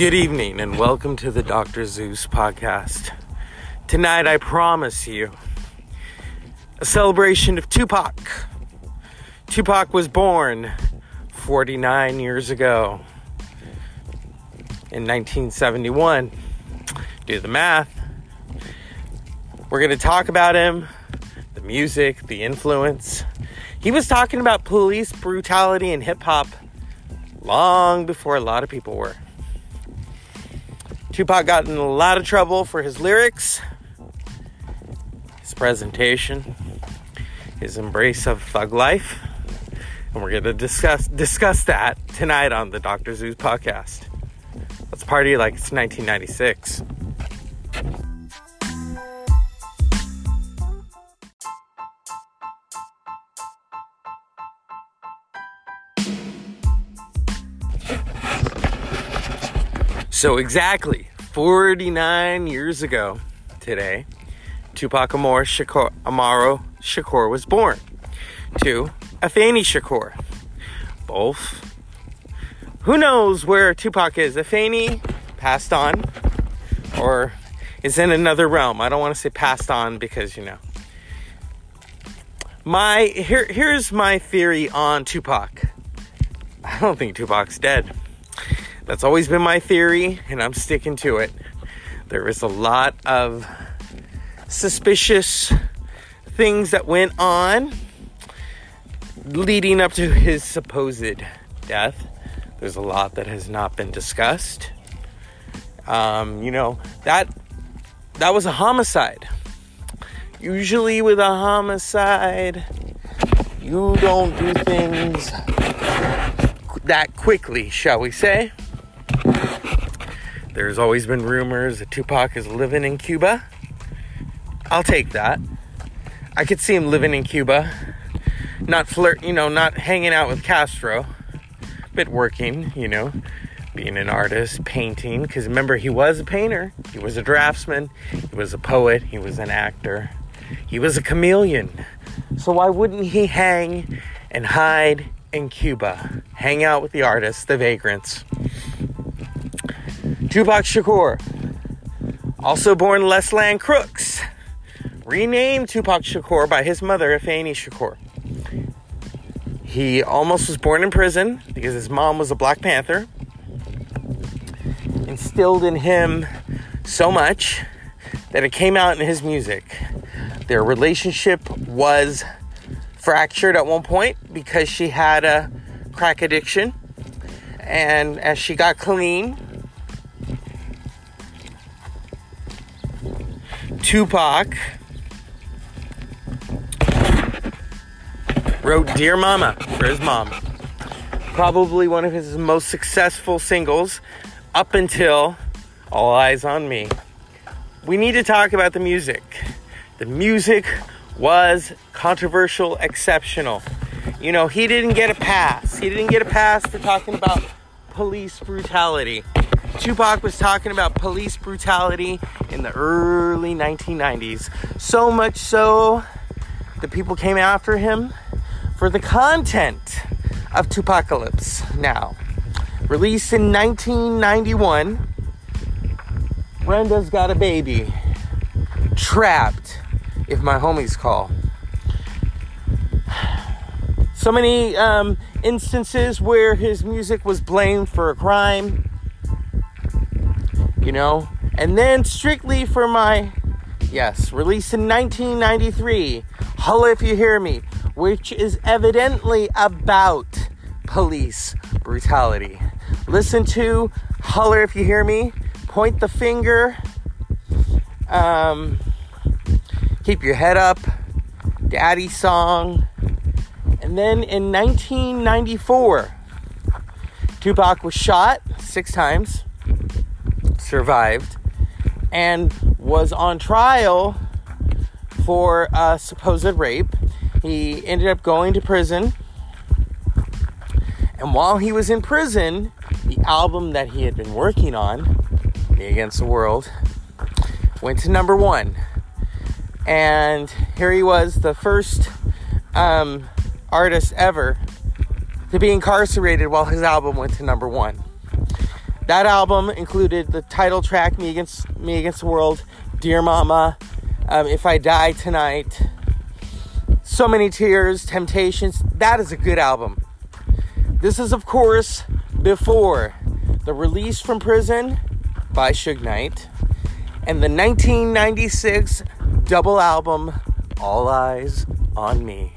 Good evening and welcome to the Dr. Zeus podcast. Tonight, I promise you a celebration of Tupac. Tupac was born 49 years ago in 1971. Do the math. We're going to talk about him, the music, the influence. He was talking about police brutality and hip hop long before a lot of people were. Tupac got in a lot of trouble for his lyrics, his presentation, his embrace of thug life, and we're going to discuss discuss that tonight on the Dr. Zeus podcast. Let's party like it's 1996. So, exactly 49 years ago today, Tupac Amor Shakur, Amaru Shakur was born to Afeni Shakur. Both. Who knows where Tupac is? Afeni passed on or is in another realm. I don't want to say passed on because, you know. My here here's my theory on Tupac. I don't think Tupac's dead. That's always been my theory, and I'm sticking to it. There was a lot of suspicious things that went on leading up to his supposed death. There's a lot that has not been discussed. Um, you know that that was a homicide. Usually, with a homicide, you don't do things that quickly, shall we say? There's always been rumors that Tupac is living in Cuba. I'll take that. I could see him living in Cuba, not flirt, you know, not hanging out with Castro, but working, you know, being an artist, painting. Because remember, he was a painter, he was a draftsman, he was a poet, he was an actor, he was a chameleon. So why wouldn't he hang and hide in Cuba, hang out with the artists, the vagrants? Tupac Shakur, also born Lesane Crooks, renamed Tupac Shakur by his mother, Afeni Shakur. He almost was born in prison because his mom was a Black Panther. Instilled in him so much that it came out in his music. Their relationship was fractured at one point because she had a crack addiction. And as she got clean, Tupac wrote Dear Mama for his mom. Probably one of his most successful singles up until All Eyes on Me. We need to talk about the music. The music was controversial, exceptional. You know, he didn't get a pass. He didn't get a pass for talking about police brutality. Tupac was talking about police brutality in the early 1990s. So much so that people came after him for the content of 2Pacalypse Now. Released in 1991, Brenda's Got a Baby. Trapped, if my homies call. So many um, instances where his music was blamed for a crime you know? And then strictly for my, yes, released in 1993, Holla If You Hear Me, which is evidently about police brutality. Listen to Holler If You Hear Me, point the finger, um, keep your head up, daddy song. And then in 1994, Tupac was shot six times survived and was on trial for a supposed rape. He ended up going to prison. And while he was in prison, the album that he had been working on, Me Against the World, went to number one. And here he was, the first um, artist ever to be incarcerated while his album went to number one That album included the title track, Me Against, Me Against the World, Dear Mama, um, If I Die Tonight, So Many Tears, Temptations. That is a good album. This is, of course, before the release from prison by Suge Knight and the 1996 double album All Eyes on Me.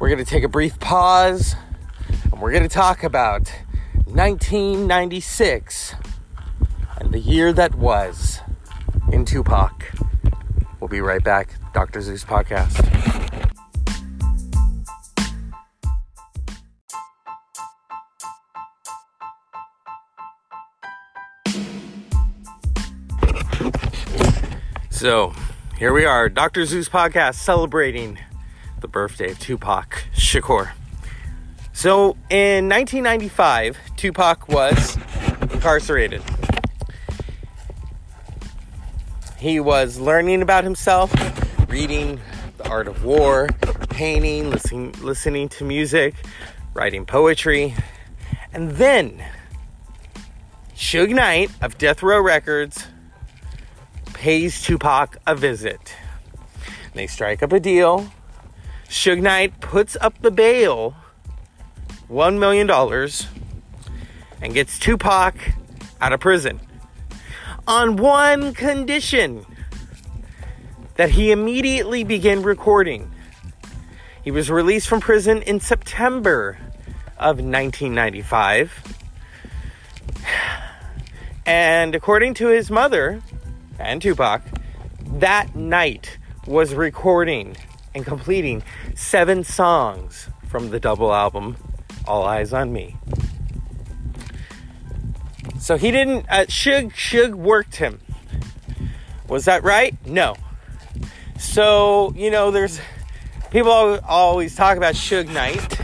We're going to take a brief pause and we're going to talk about 1996 and the year that was in Tupac. We'll be right back. Dr. Zeus Podcast. So, here we are, Dr. Zeus Podcast celebrating the birthday of Tupac Shakur. So, in 1995, Tupac was incarcerated. He was learning about himself, reading the art of war, painting, listening, listening to music, writing poetry. And then, Suge Knight of Death Row Records pays Tupac a visit. They strike up a deal. Suge Knight puts up the bail, $1 million, and gets Tupac out of prison on one condition that he immediately began recording. He was released from prison in September of 1995. And according to his mother and Tupac, that night was recording and completing seven songs from the double album All Eyes on Me. So he didn't. Uh, Suge Suge worked him. Was that right? No. So you know, there's people always talk about Suge Knight,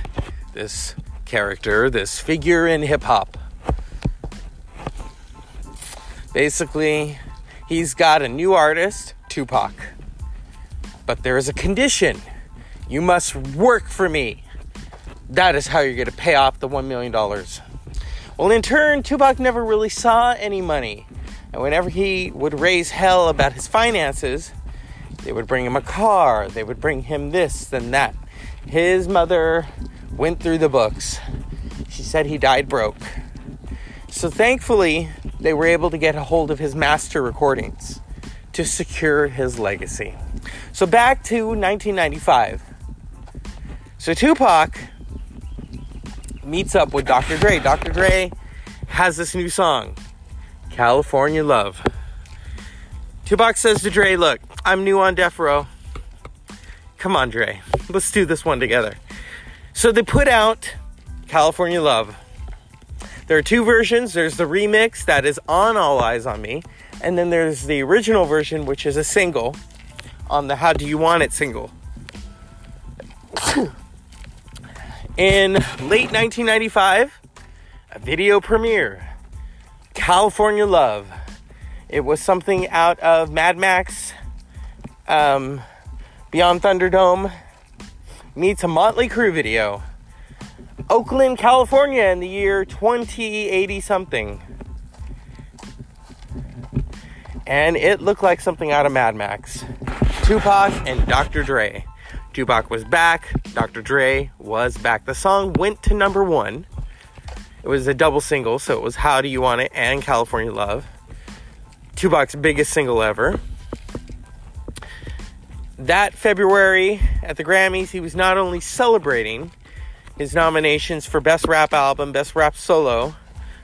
this character, this figure in hip hop. Basically, he's got a new artist, Tupac. But there is a condition. You must work for me. That is how you're going to pay off the $1 million. Well, in turn, Tupac never really saw any money. And whenever he would raise hell about his finances, they would bring him a car, they would bring him this, then that. His mother went through the books. She said he died broke. So thankfully, they were able to get a hold of his master recordings to secure his legacy. So back to 1995. So Tupac meets up with Dr. Dre. Dr. Dre has this new song, California Love. Tupac says to Dre, Look, I'm new on Death Row. Come on, Dre, let's do this one together. So they put out California Love. There are two versions there's the remix that is on All Eyes on Me, and then there's the original version, which is a single on the How Do You Want It single. In late 1995, a video premiere, California Love. It was something out of Mad Max, um, Beyond Thunderdome, meets a Motley Crue video. Oakland, California in the year 2080 something. And it looked like something out of Mad Max. Tupac and Dr. Dre. Tupac was back, Dr. Dre was back. The song went to number one. It was a double single, so it was How Do You Want It and California Love. Tupac's biggest single ever. That February at the Grammys, he was not only celebrating his nominations for Best Rap Album, Best Rap Solo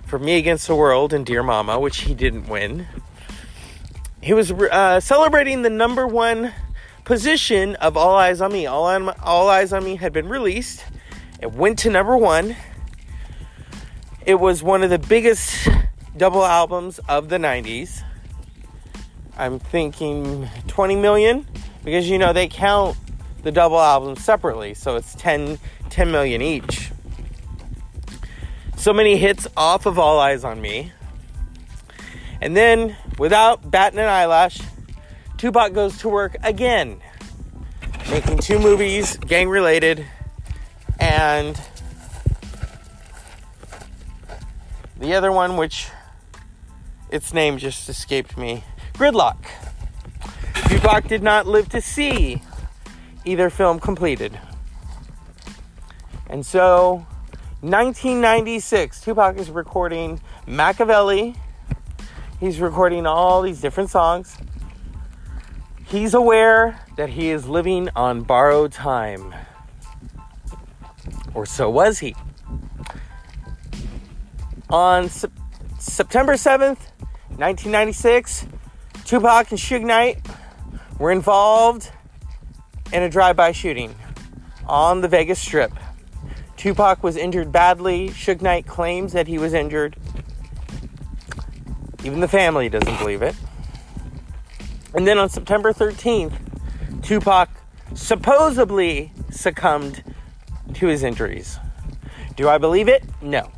for Me Against the World and Dear Mama, which he didn't win. He was uh, celebrating the number one position of All Eyes on Me. All, on, All Eyes on Me had been released. It went to number one. It was one of the biggest double albums of the 90s. I'm thinking 20 million because you know they count the double albums separately, so it's 10, 10 million each. So many hits off of All Eyes on Me. And then, without batting an eyelash, Tupac goes to work again, making two movies, gang related, and The other one, which its name just escaped me, Gridlock. Tupac did not live to see either film completed. And so, 1996, Tupac is recording Machiavelli. He's recording all these different songs. He's aware that he is living on borrowed time. Or so was he. On Se- September 7th, 1996, Tupac and Suge Knight were involved in a drive by shooting on the Vegas Strip. Tupac was injured badly. Suge Knight claims that he was injured. Even the family doesn't believe it. And then on September 13th, Tupac supposedly succumbed to his injuries. Do I believe it? No.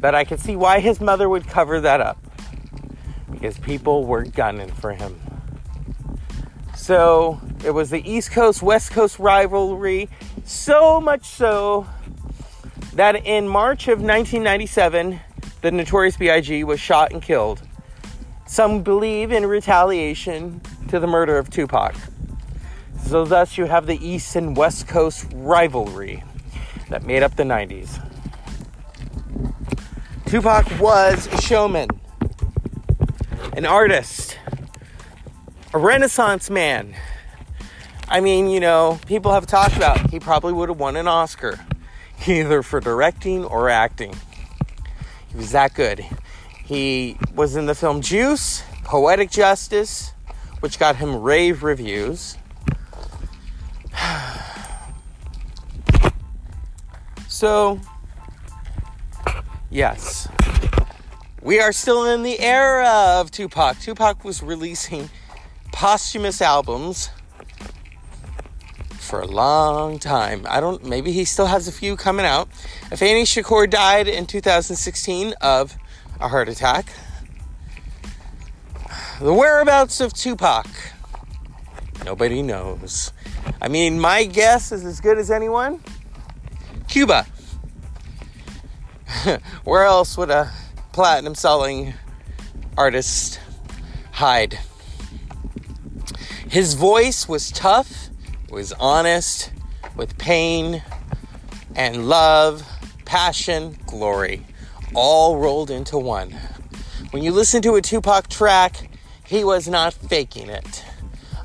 But I can see why his mother would cover that up. Because people were gunning for him. So it was the East Coast West Coast rivalry, so much so that in March of 1997, the Notorious B.I.G. was shot and killed. Some believe in retaliation to the murder of Tupac. So, thus, you have the East and West Coast rivalry that made up the 90s. Tupac was a showman, an artist, a renaissance man. I mean, you know, people have talked about he probably would have won an Oscar, either for directing or acting. He was that good. He was in the film Juice, Poetic Justice, which got him rave reviews. So, yes, we are still in the era of Tupac. Tupac was releasing posthumous albums for a long time. I don't, maybe he still has a few coming out. Afeni Shakur died in 2016 of a heart attack. The whereabouts of Tupac, nobody knows. I mean, my guess is as good as anyone. Cuba. Where else would a platinum selling artist hide? His voice was tough, was honest, with pain and love, passion, glory, all rolled into one. When you listen to a Tupac track, he was not faking it.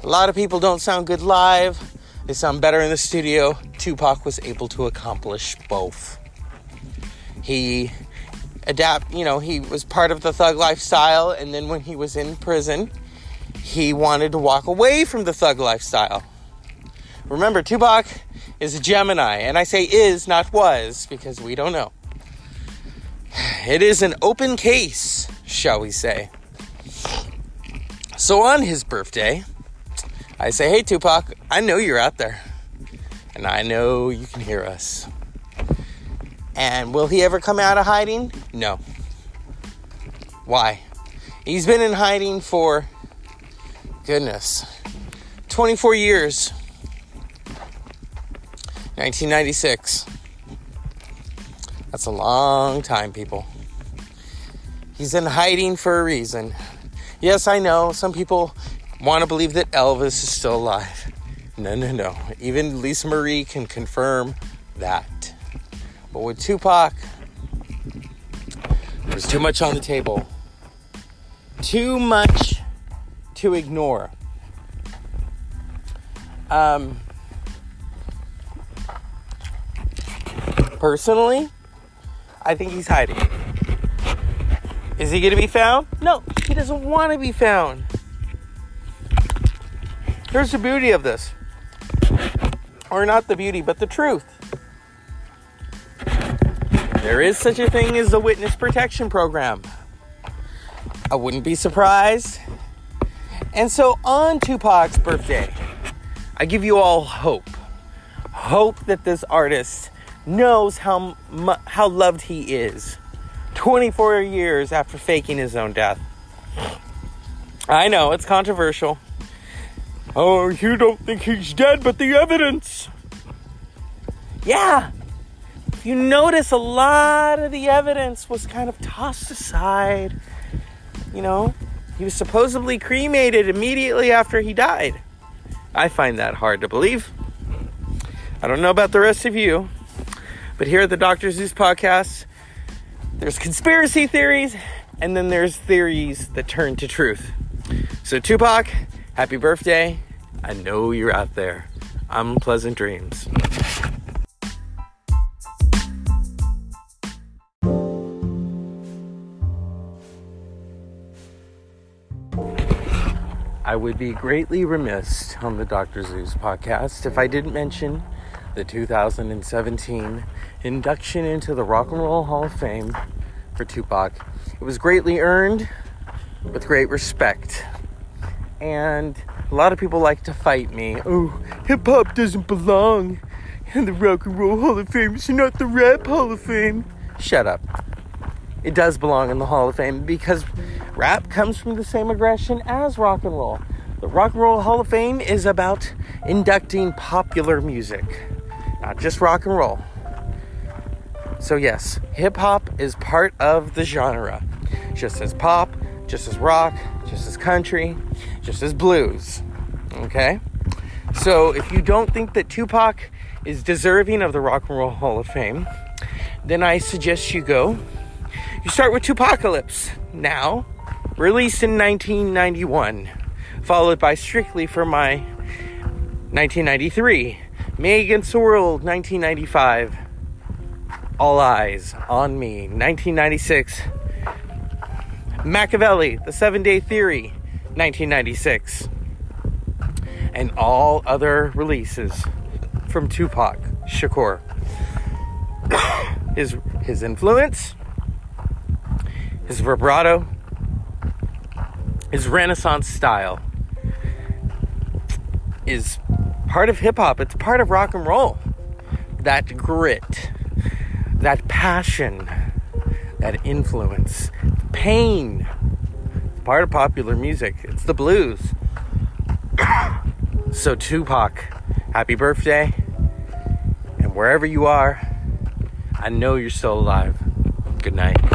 A lot of people don't sound good live. They sound better in the studio. Tupac was able to accomplish both. He adapt, you know, he was part of the thug lifestyle and then when he was in prison, he wanted to walk away from the thug lifestyle. Remember, Tupac is a Gemini, and I say is, not was, because we don't know. It is an open case, shall we say. So on his birthday, I say, Hey, Tupac, I know you're out there. And I know you can hear us. And will he ever come out of hiding? No. Why? He's been in hiding for, goodness, 24 years. 1996. That's a long time, people. He's in hiding for a reason. Yes, I know some people want to believe that Elvis is still alive. No, no, no. Even Lisa Marie can confirm that. But with Tupac, there's too much on the table. Too much to ignore. Um, personally, I think he's hiding. Is he going to be found? No, he doesn't want to be found. Here's the beauty of this. Or not the beauty, but the truth. There is such a thing as the witness protection program. I wouldn't be surprised. And so on Tupac's birthday, I give you all hope. Hope that this artist knows how how loved he is. 24 years after faking his own death. I know it's controversial. Oh, you don't think he's dead, but the evidence. Yeah. you notice, a lot of the evidence was kind of tossed aside. You know, he was supposedly cremated immediately after he died. I find that hard to believe. I don't know about the rest of you, but here at the Dr. Zeus podcast, there's conspiracy theories and then there's theories that turn to truth. So, Tupac, happy birthday. I know you're out there. I'm Pleasant Dreams. I would be greatly remiss on the Dr. Zeus podcast if I didn't mention the 2017 induction into the Rock and Roll Hall of Fame for Tupac. It was greatly earned with great respect. And a lot of people like to fight me. Oh, hip hop doesn't belong in the Rock and Roll Hall of Fame. It's not the Rap Hall of Fame. Shut up. It does belong in the Hall of Fame because Rap comes from the same aggression as rock and roll. The Rock and Roll Hall of Fame is about inducting popular music, not just rock and roll. So, yes, hip hop is part of the genre, just as pop, just as rock, just as country, just as blues. Okay? So, if you don't think that Tupac is deserving of the Rock and Roll Hall of Fame, then I suggest you go. You start with 2Pacalypse now released in 1991, followed by Strictly for My 1993, Me Against the World 1995, All Eyes on Me 1996, Makaveli, The Seven Day Theory 1996, and all other releases from Tupac Shakur. his his influence, his vibrato, his Renaissance style is part of hip hop, it's part of rock and roll. That grit, that passion, that influence, pain. It's part of popular music. It's the blues. so, Tupac, happy birthday. And wherever you are, I know you're still alive. Good night.